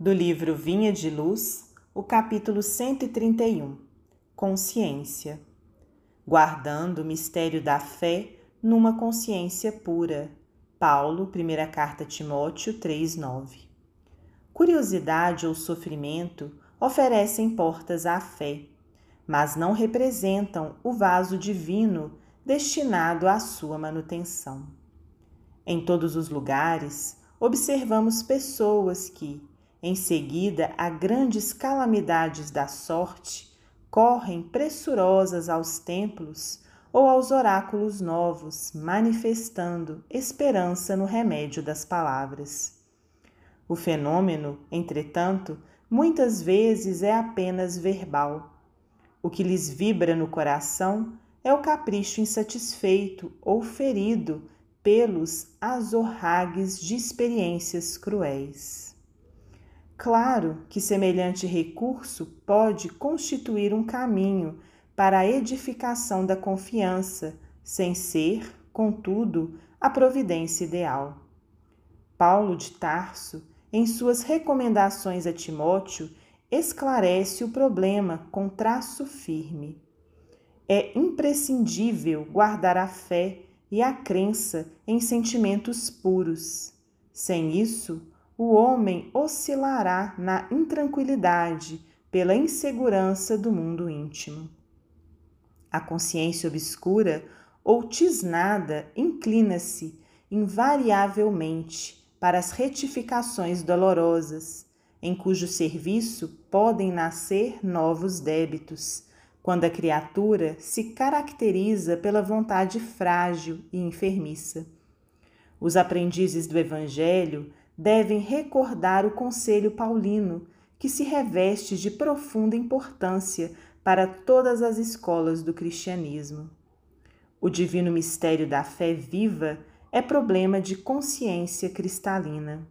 Do livro Vinha de Luz, o capítulo 131 Consciência Guardando o mistério da fé numa consciência pura. Paulo, primeira carta Timóteo 3:9. Curiosidade ou sofrimento oferecem portas à fé, mas não representam o vaso divino destinado à sua manutenção. Em todos os lugares, observamos pessoas que, em seguida a grandes calamidades da sorte, correm pressurosas aos templos ou aos oráculos novos, manifestando esperança no remédio das palavras. O fenômeno, entretanto, muitas vezes é apenas verbal. O que lhes vibra no coração é o capricho insatisfeito ou ferido pelos azorragues de experiências cruéis. Claro que semelhante recurso pode constituir um caminho para a edificação da confiança, sem ser, contudo, a providência ideal. Paulo de Tarso, em suas recomendações a Timóteo, esclarece o problema com traço firme. É imprescindível guardar a fé e a crença em sentimentos puros. Sem isso, o homem oscilará na intranquilidade pela insegurança do mundo íntimo. A consciência obscura ou tisnada inclina-se invariavelmente para as retificações dolorosas, em cujo serviço podem nascer novos débitos, quando a criatura se caracteriza pela vontade frágil e enfermiça. Os aprendizes do Evangelho devem recordar o conselho paulino, que se reveste de profunda importância para todas as escolas do cristianismo. O divino mistério da fé viva é problema de consciência cristalina.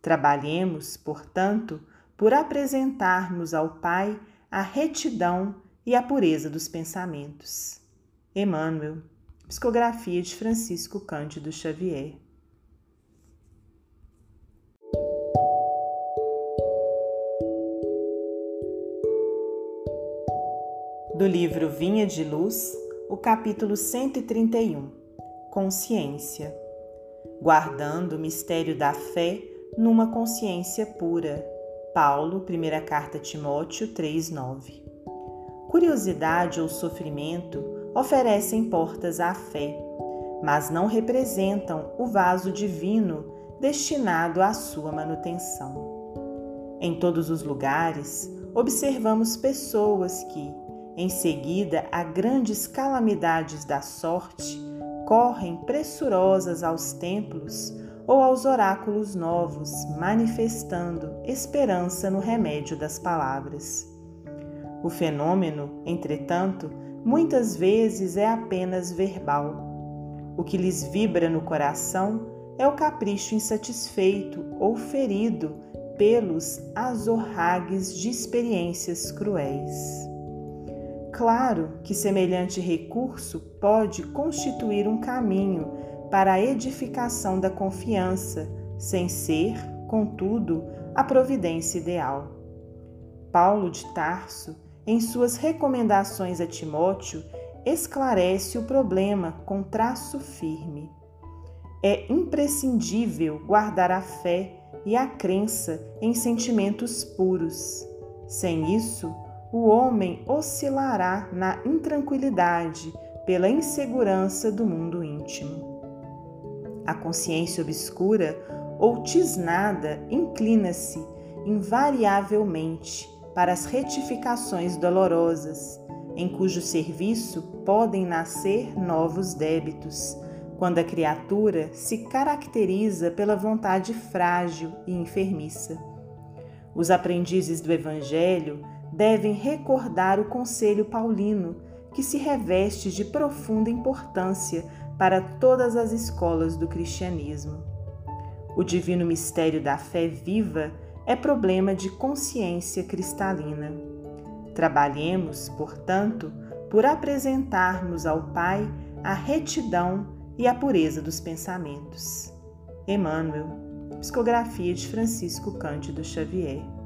Trabalhemos, portanto, por apresentarmos ao Pai a retidão e a pureza dos pensamentos. Emmanuel, Psicografia de Francisco Cândido Xavier. Do livro Vinha de Luz, o capítulo 131 Consciência Guardando o mistério da fé numa consciência pura. Paulo, primeira carta a Timóteo 3:9. Curiosidade ou sofrimento oferecem portas à fé, mas não representam o vaso divino destinado à sua manutenção. Em todos os lugares, observamos pessoas que, em seguida, a grandes calamidades da sorte, correm pressurosas aos templos ou aos oráculos novos, manifestando esperança no remédio das palavras. O fenômeno, entretanto, muitas vezes é apenas verbal. O que lhes vibra no coração é o capricho insatisfeito ou ferido pelos azorragues de experiências cruéis. Claro que semelhante recurso pode constituir um caminho para a edificação da confiança, sem ser, contudo, a providência ideal. Paulo de Tarso, em suas recomendações a Timóteo, esclarece o problema com traço firme. É imprescindível guardar a fé e a crença em sentimentos puros. Sem isso, o homem oscilará na intranquilidade pela insegurança do mundo íntimo. A consciência obscura ou tisnada inclina-se invariavelmente para as retificações dolorosas, em cujo serviço podem nascer novos débitos, quando a criatura se caracteriza pela vontade frágil e enfermiça. Os aprendizes do Evangelho devem recordar o conselho paulino, que se reveste de profunda importância para todas as escolas do cristianismo. O divino mistério da fé viva é problema de consciência cristalina. Trabalhemos, portanto, por apresentarmos ao Pai a retidão e a pureza dos pensamentos. Emmanuel, Psicografia de Francisco Cândido Xavier.